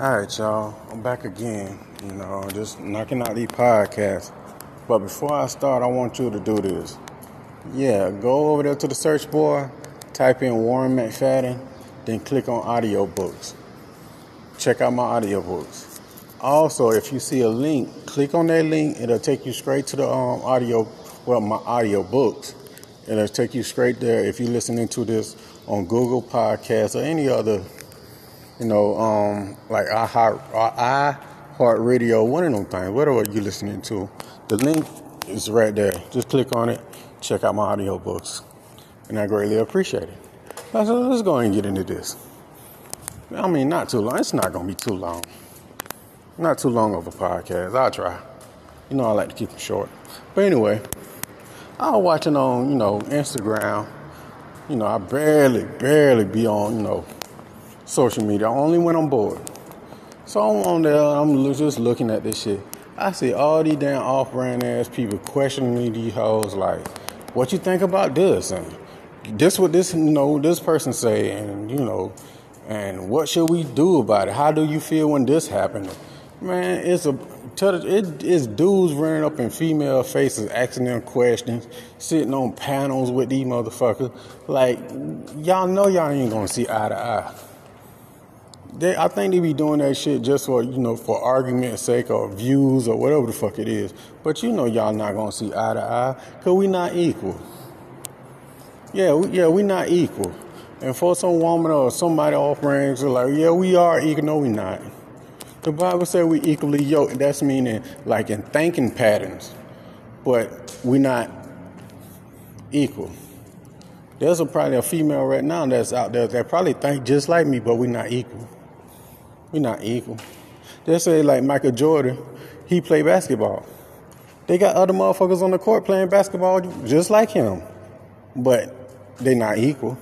All right, y'all. I'm back again. You know, just knocking out these podcasts. But before I start, I want you to do this. Yeah, go over there to the search bar, type in Warren McFadden, then click on audiobooks. Check out my audiobooks. Also, if you see a link, click on that link. It'll take you straight to the um, audio, well, my audiobooks. It'll take you straight there if you're listening to this on Google Podcasts or any other you know, um, like I heart, I heart radio, one of them things, whatever you're listening to. The link is right there. Just click on it, check out my audiobooks, and I greatly appreciate it. So let's go and get into this. I mean, not too long. It's not going to be too long. Not too long of a podcast. I'll try. You know, I like to keep them short. But anyway, I was watching on, you know, Instagram. You know, I barely, barely be on, you know, social media only when I'm bored. So I'm on there, I'm just looking at this shit. I see all these damn off-brand ass people questioning these hoes like, what you think about this? And this what this you know this person say, and you know, and what should we do about it? How do you feel when this happened? Man, it's a it is dudes running up in female faces, asking them questions, sitting on panels with these motherfuckers. Like, y'all know y'all ain't gonna see eye to eye. They, I think they be doing that shit just for you know for argument's sake or views or whatever the fuck it is. But you know y'all not gonna see eye to eye because we not equal. Yeah, we, yeah, we not equal. And for some woman or somebody offering, so like, yeah, we are equal. No, we not. The Bible said we equally yoked. That's meaning like in thinking patterns, but we not equal. There's a, probably a female right now that's out there that probably think just like me, but we not equal. We're not equal. They say like Michael Jordan, he played basketball. They got other motherfuckers on the court playing basketball just like him, but they not equal.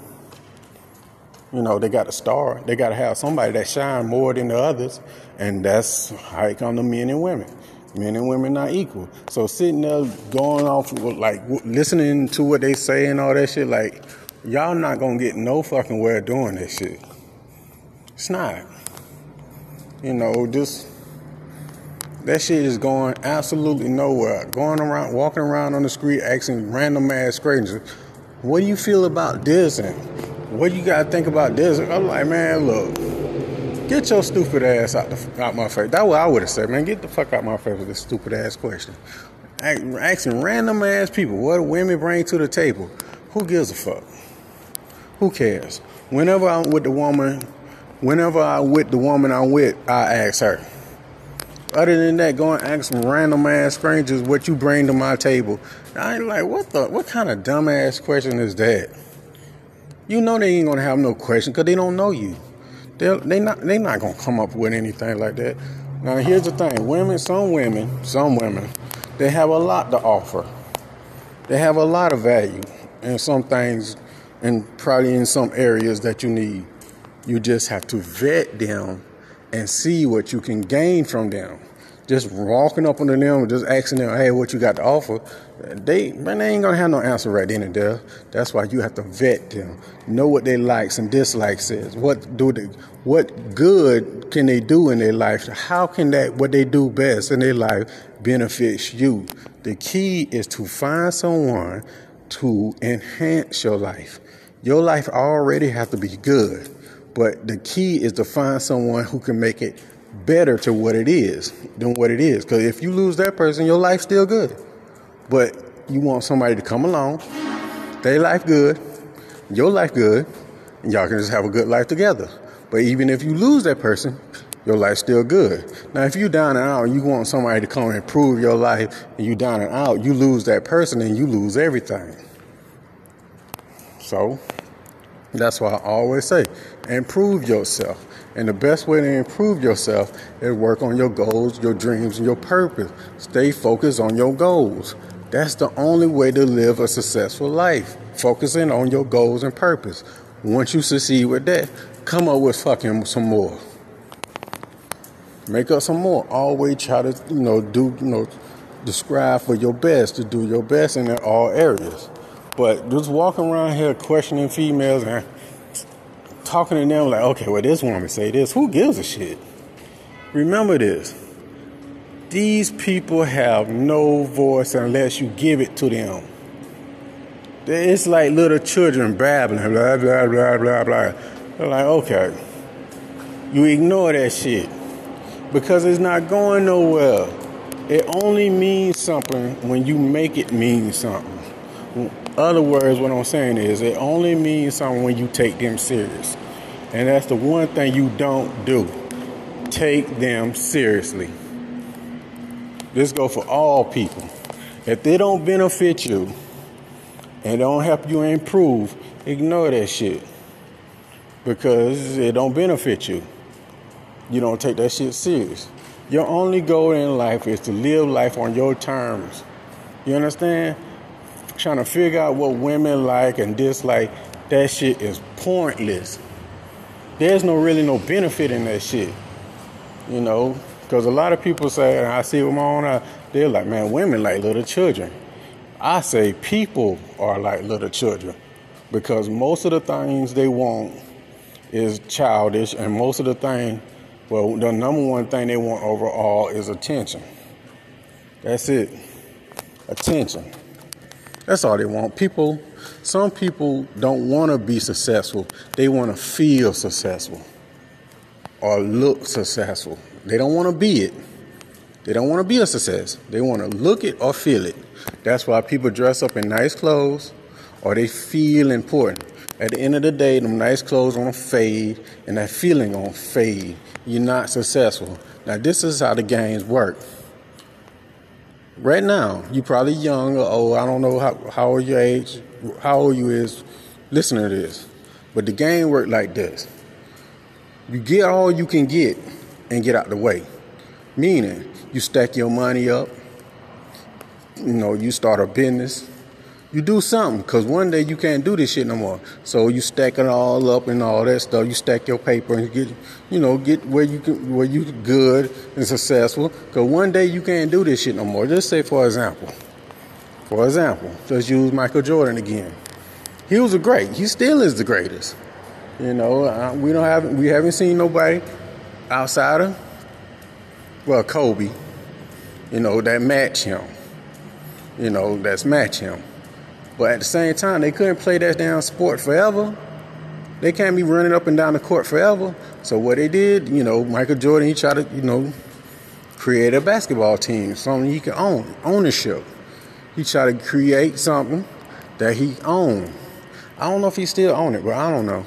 You know, they got a star. They got to have somebody that shine more than the others, and that's how it come to men and women. Men and women not equal. So sitting there going off like listening to what they say and all that shit, like y'all not gonna get no fucking where doing this shit. It's not. You know, just that shit is going absolutely nowhere. Going around, walking around on the street, asking random ass strangers, "What do you feel about this?" and "What do you gotta think about this?" I'm like, man, look, get your stupid ass out the out my face. That's what I would have said, man. Get the fuck out my face with this stupid ass question. Asking random ass people what women bring to the table. Who gives a fuck? Who cares? Whenever I'm with the woman whenever I with the woman I'm with, I ask her. Other than that, go and ask some random ass strangers what you bring to my table. I ain't like, what the, what kind of dumbass question is that? You know they ain't gonna have no question because they don't know you. They they not they not gonna come up with anything like that. Now here's the thing: women, some women, some women, they have a lot to offer. They have a lot of value in some things, and probably in some areas that you need. You just have to vet them and see what you can gain from them. Just walking up on them, and just asking them, "Hey, what you got to offer?" They man, they ain't gonna have no answer right then and there. That's why you have to vet them, know what their likes and dislikes is. What do they? What good can they do in their life? How can that what they do best in their life benefits you? The key is to find someone to enhance your life. Your life already have to be good. But the key is to find someone who can make it better to what it is than what it is. Because if you lose that person, your life's still good. But you want somebody to come along, their life good, your life good, and y'all can just have a good life together. But even if you lose that person, your life's still good. Now, if you down and out, and you want somebody to come and improve your life, and you down and out, you lose that person, and you lose everything. So, that's why I always say, improve yourself. And the best way to improve yourself is work on your goals, your dreams, and your purpose. Stay focused on your goals. That's the only way to live a successful life. Focusing on your goals and purpose. Once you succeed with that, come up with fucking some more. Make up some more. Always try to, you know, do, you know, describe for your best, to do your best in all areas. But just walking around here questioning females and talking to them like, okay, well, this woman say this. Who gives a shit? Remember this. These people have no voice unless you give it to them. It's like little children babbling, blah, blah, blah, blah, blah. They're like, okay. You ignore that shit because it's not going nowhere. It only means something when you make it mean something. Other words, what I'm saying is it only means something when you take them serious. And that's the one thing you don't do. Take them seriously. This go for all people. If they don't benefit you and don't help you improve, ignore that shit. Because it don't benefit you. You don't take that shit serious. Your only goal in life is to live life on your terms. You understand? Trying to figure out what women like and dislike, that shit is pointless. There's no really no benefit in that shit. You know, because a lot of people say, and I see them on, they're like, man, women like little children. I say people are like little children because most of the things they want is childish, and most of the thing, well, the number one thing they want overall is attention. That's it. Attention. That's all they want. People, some people don't want to be successful. They want to feel successful or look successful. They don't want to be it. They don't want to be a success. They want to look it or feel it. That's why people dress up in nice clothes or they feel important. At the end of the day, them nice clothes gonna fade and that feeling gonna fade. You're not successful. Now this is how the games work. Right now, you probably young or old. I don't know how, how old your age, how old you is. listener to this. But the game work like this. You get all you can get and get out the way. Meaning, you stack your money up. You know, you start a business. You do something, cause one day you can't do this shit no more. So you stack it all up and all that stuff. You stack your paper and get, you know, get where you can, where you good and successful. Cause one day you can't do this shit no more. Just say, for example, for example, just use Michael Jordan again. He was a great. He still is the greatest. You know, we don't have we haven't seen nobody outsider, well, Kobe, you know, that match him. You know, that's match him. But at the same time, they couldn't play that damn sport forever. They can't be running up and down the court forever. So what they did, you know, Michael Jordan, he tried to, you know, create a basketball team, something he can own, ownership. He tried to create something that he owned. I don't know if he still own it, but I don't know.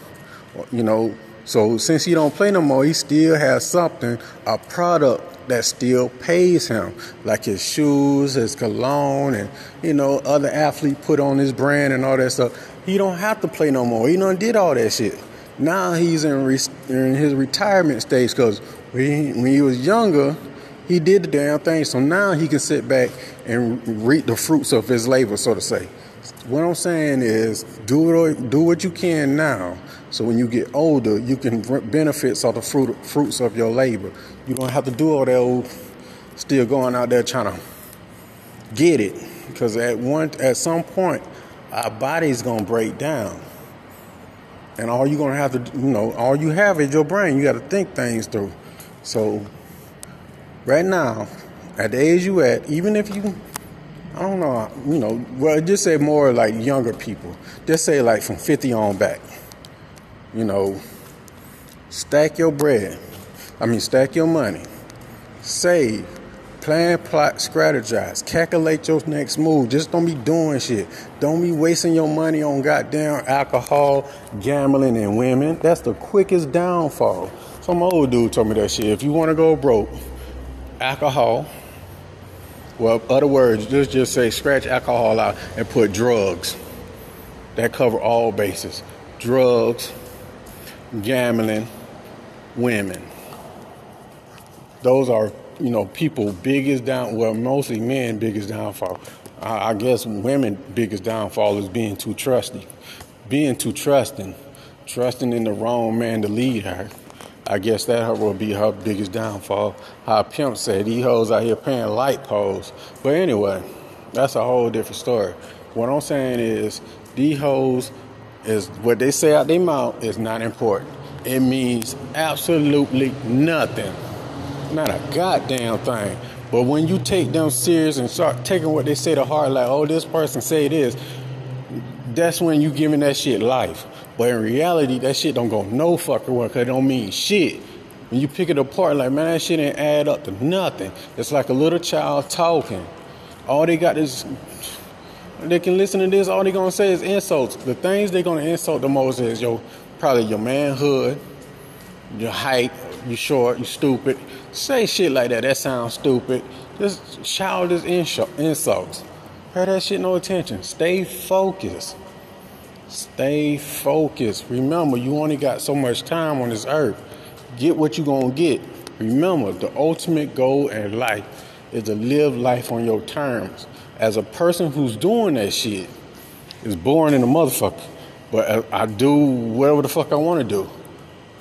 You know, so since he don't play no more, he still has something, a product that still pays him, like his shoes, his cologne, and you know other athlete put on his brand and all that stuff. He don't have to play no more. He done did all that shit. Now he's in, re- in his retirement stage because when, when he was younger, he did the damn thing. So now he can sit back and reap the fruits of his labor, so to say. What I'm saying is, do it, do what you can now so when you get older, you can benefit of the fruit, fruits of your labor. You don't have to do all that old, still going out there trying to get it. Because at one, at some point, our body's gonna break down, and all you're gonna have to, you know, all you have is your brain. You got to think things through. So, right now, at the age you at, even if you, I don't know, you know, well, just say more like younger people. Just say like from 50 on back you know, stack your bread. I mean, stack your money. Save. Plan, plot, strategize. Calculate your next move. Just don't be doing shit. Don't be wasting your money on goddamn alcohol, gambling, and women. That's the quickest downfall. Some old dude told me that shit. If you want to go broke, alcohol. Well, other words, just just say scratch alcohol out and put drugs. That cover all bases. Drugs, gambling, women. Those are, you know, people biggest down, well, mostly men biggest downfall. I, I guess women biggest downfall is being too trusting. Being too trusting, trusting in the wrong man to lead her. I guess that will be her biggest downfall. How Pimp said, these hoes out here paying light poles. But anyway, that's a whole different story. What I'm saying is, these hoes is what they say out their mouth is not important. It means absolutely nothing. Not a goddamn thing. But when you take them serious and start taking what they say to heart, like, oh, this person say this, that's when you giving that shit life. But in reality, that shit don't go no fucking well because it don't mean shit. When you pick it apart, like, man, that shit ain't add up to nothing. It's like a little child talking. All they got is, they can listen to this, all they gonna say is insults. The things they gonna insult the most is your, probably your manhood, your height, you short, you stupid. Say shit like that. That sounds stupid. Just childish insults. Pay that shit no attention. Stay focused. Stay focused. Remember, you only got so much time on this earth. Get what you gonna get. Remember, the ultimate goal in life is to live life on your terms. As a person who's doing that shit, is born in a motherfucker. But I do whatever the fuck I want to do.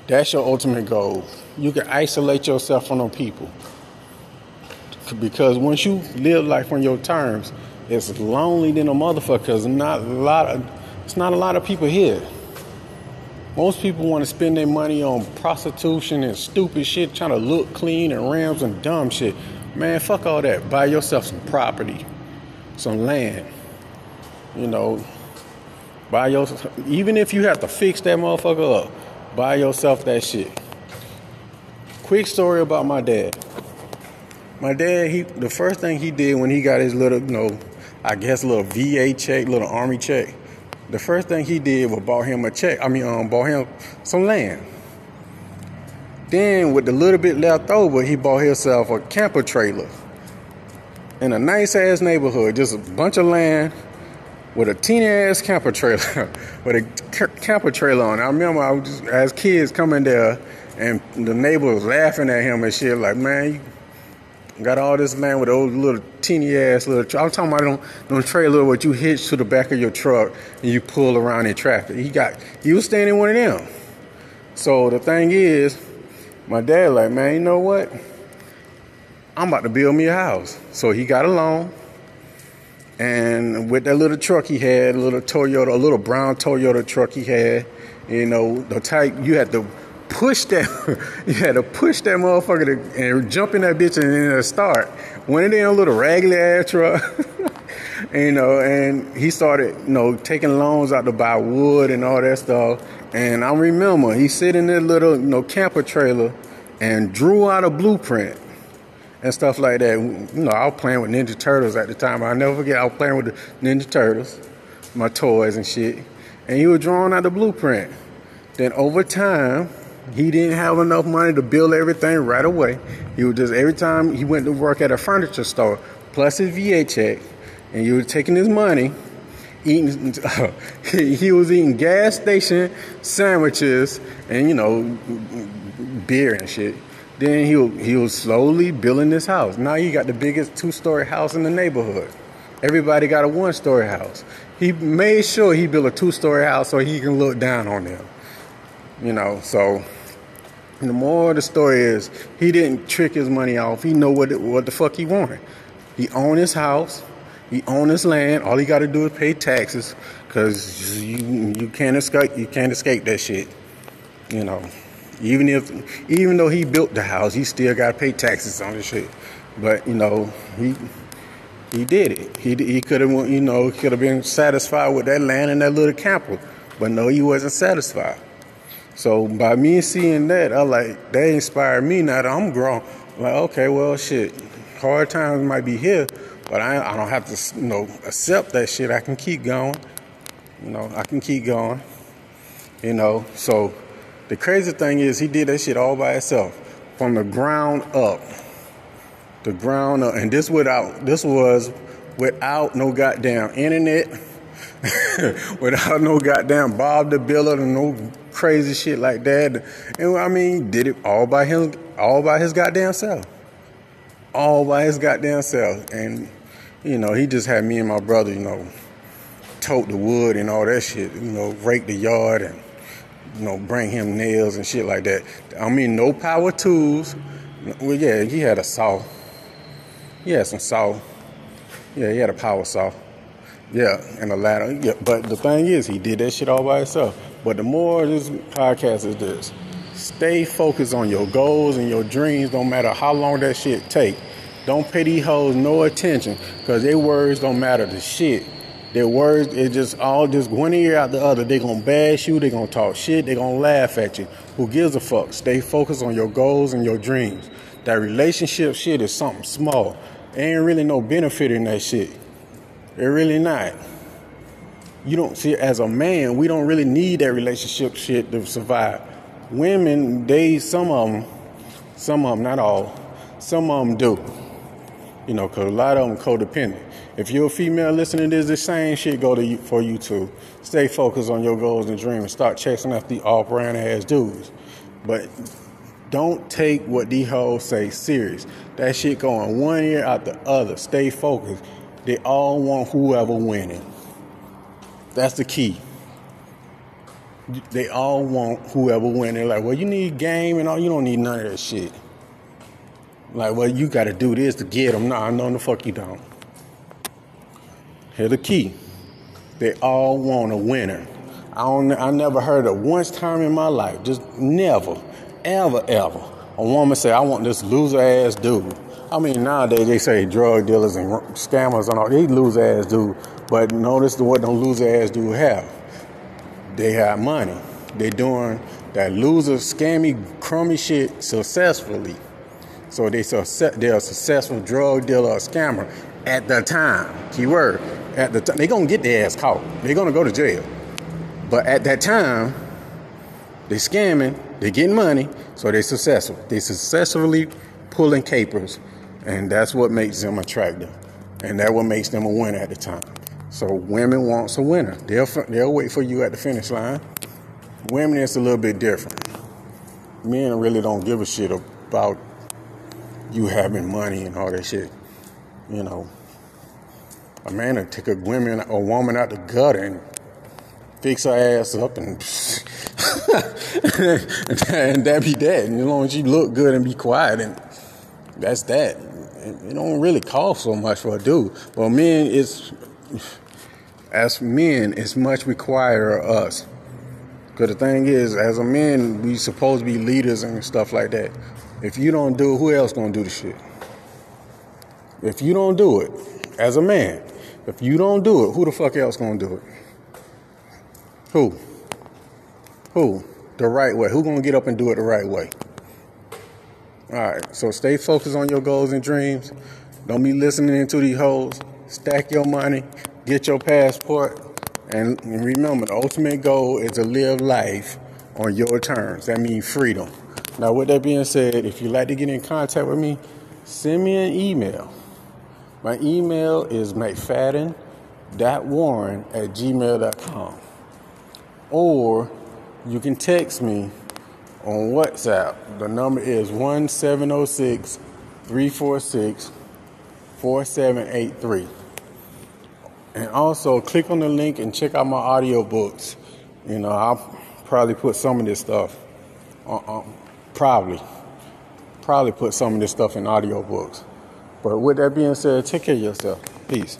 That's your ultimate goal. You can isolate yourself from them people. Because once you live life on your terms, it's lonely than a motherfucker because not a lot of it's not a lot of people here. Most people want to spend their money on prostitution and stupid shit, trying to look clean and rams and dumb shit. Man, fuck all that. Buy yourself some property, some land. You know, buy yourself. Even if you have to fix that motherfucker up, Buy yourself that shit. Quick story about my dad. My dad, he the first thing he did when he got his little, you know, I guess little VA check, little army check. The first thing he did was bought him a check. I mean, um, bought him some land. Then with the little bit left over, he bought himself a camper trailer in a nice ass neighborhood, just a bunch of land with a teeny ass camper trailer, with a camper trailer on. I remember I was just, as kids coming there, and the neighbor was laughing at him and shit. Like, man, you got all this land with those little teeny ass little. I'm talking about them, them trailer what you hitch to the back of your truck and you pull around in traffic. He got, he was standing one of them. So the thing is, my dad like, man, you know what? I'm about to build me a house. So he got a loan and with that little truck he had, a little Toyota, a little brown Toyota truck he had, you know, the type you had to push that, you had to push that motherfucker to, and jump in that bitch and then start. Went in a little raggedy ass truck, you know, and he started, you know, taking loans out to buy wood and all that stuff. And I remember he sit in that little, you know, camper trailer and drew out a blueprint and stuff like that. You know, I was playing with Ninja Turtles at the time. I'll never forget, I was playing with the Ninja Turtles, my toys and shit. And he was drawing out the blueprint. Then over time, he didn't have enough money to build everything right away. He would just, every time he went to work at a furniture store, plus his VA check, and he was taking his money, eating, he was eating gas station sandwiches and, you know, beer and shit. Then he he was slowly building this house. Now he got the biggest two story house in the neighborhood. Everybody got a one story house. He made sure he built a two story house so he can look down on them. You know, so the more the story is, he didn't trick his money off. He know what it, what the fuck he wanted. He owned his house. He owned his land. All he got to do is pay taxes, cause you you can't escape you can't escape that shit. You know. Even if, even though he built the house, he still got to pay taxes on the shit. But you know, he he did it. He he could have, you know, could have been satisfied with that land and that little camper, but no, he wasn't satisfied. So by me seeing that, I like that inspired me. Now that I'm grown, like okay, well, shit, hard times might be here, but I I don't have to, you know, accept that shit. I can keep going. You know, I can keep going. You know, so the crazy thing is, he did that shit all by himself, from the ground up. The ground up, and this without this was without no goddamn internet, without no goddamn Bob the Builder and no crazy shit like that. And I mean, did it all by him, all by his goddamn self, all by his goddamn self. And you know, he just had me and my brother, you know, tote the wood and all that shit, you know, rake the yard and you know, bring him nails and shit like that. I mean, no power tools. Well, yeah, he had a saw. He had some saw. Yeah, he had a power saw. Yeah, and a ladder. Yeah, but the thing is, he did that shit all by himself. But the more this podcast is this, Stay focused on your goals and your dreams, no matter how long that shit take. Don't pay these hoes no attention, cause their words don't matter to shit. Their words is just all just one ear out the other. They gonna bash you, they gonna talk shit, they gonna laugh at you. Who gives a fuck? Stay focused on your goals and your dreams. That relationship shit is something small. Ain't really no benefit in that shit. It really not. You don't see as a man, we don't really need that relationship shit to survive. Women, they some of them, some of them, not all, some of them do. You know, cause a lot of them codependent. If you're a female listening to the same shit go to you for you too. Stay focused on your goals and dreams start chasing after the off-brand ass dudes. But don't take what these hoes say serious. That shit going one ear out the other. Stay focused. They all want whoever winning. That's the key. They all want whoever winning. Like, well, you need game and all. You don't need none of that shit. Like, well, you got to do this to get them. Nah, no, the fuck you don't. Here's the key. They all want a winner. I don't. I never heard of once time in my life, just never, ever, ever, a woman say, "I want this loser ass dude." I mean, nowadays they say drug dealers and scammers and all these loser ass dude. But notice what them loser ass dude have. They have money. They're doing that loser, scammy, crummy shit successfully. So they they're a successful drug dealer or scammer at the time. Keyword at the time. They're gonna get their ass caught. They're gonna go to jail. But at that time, they're scamming, they're getting money, so they're successful. They're successfully pulling capers, and that's what makes them attractive, and that what makes them a winner at the time. So women wants a winner. They'll they'll wait for you at the finish line. Women it's a little bit different. Men really don't give a shit about you having money and all that shit. You know, a man will take a woman, a woman out the gutter and fix her ass up and and that be that. And as long as she look good and be quiet, and that's that. It, don't really cost so much for a dude. But men, it's as men, it's much required of us. Because the thing is, as a man, we supposed to be leaders and stuff like that. If you don't do it, who else gonna do the shit? If you don't do it, as a man, if you don't do it, who the fuck else gonna do it? Who? Who? The right way. Who gonna get up and do it the right way? All right. So stay focused on your goals and dreams. Don't be listening to these hoes. Stack your money. Get your passport. And remember, the ultimate goal is to live life on your terms. That means freedom. Now, with that being said, if you'd like to get in contact with me, send me an email. My email is mcfadden.warren at gmail.com. Or you can text me on WhatsApp. The number is 1706 346 4783. And also click on the link and check out my audiobooks. You know, I'll probably put some of this stuff, uh, uh, probably, probably put some of this stuff in audiobooks. But with that being said, take care of yourself. Peace.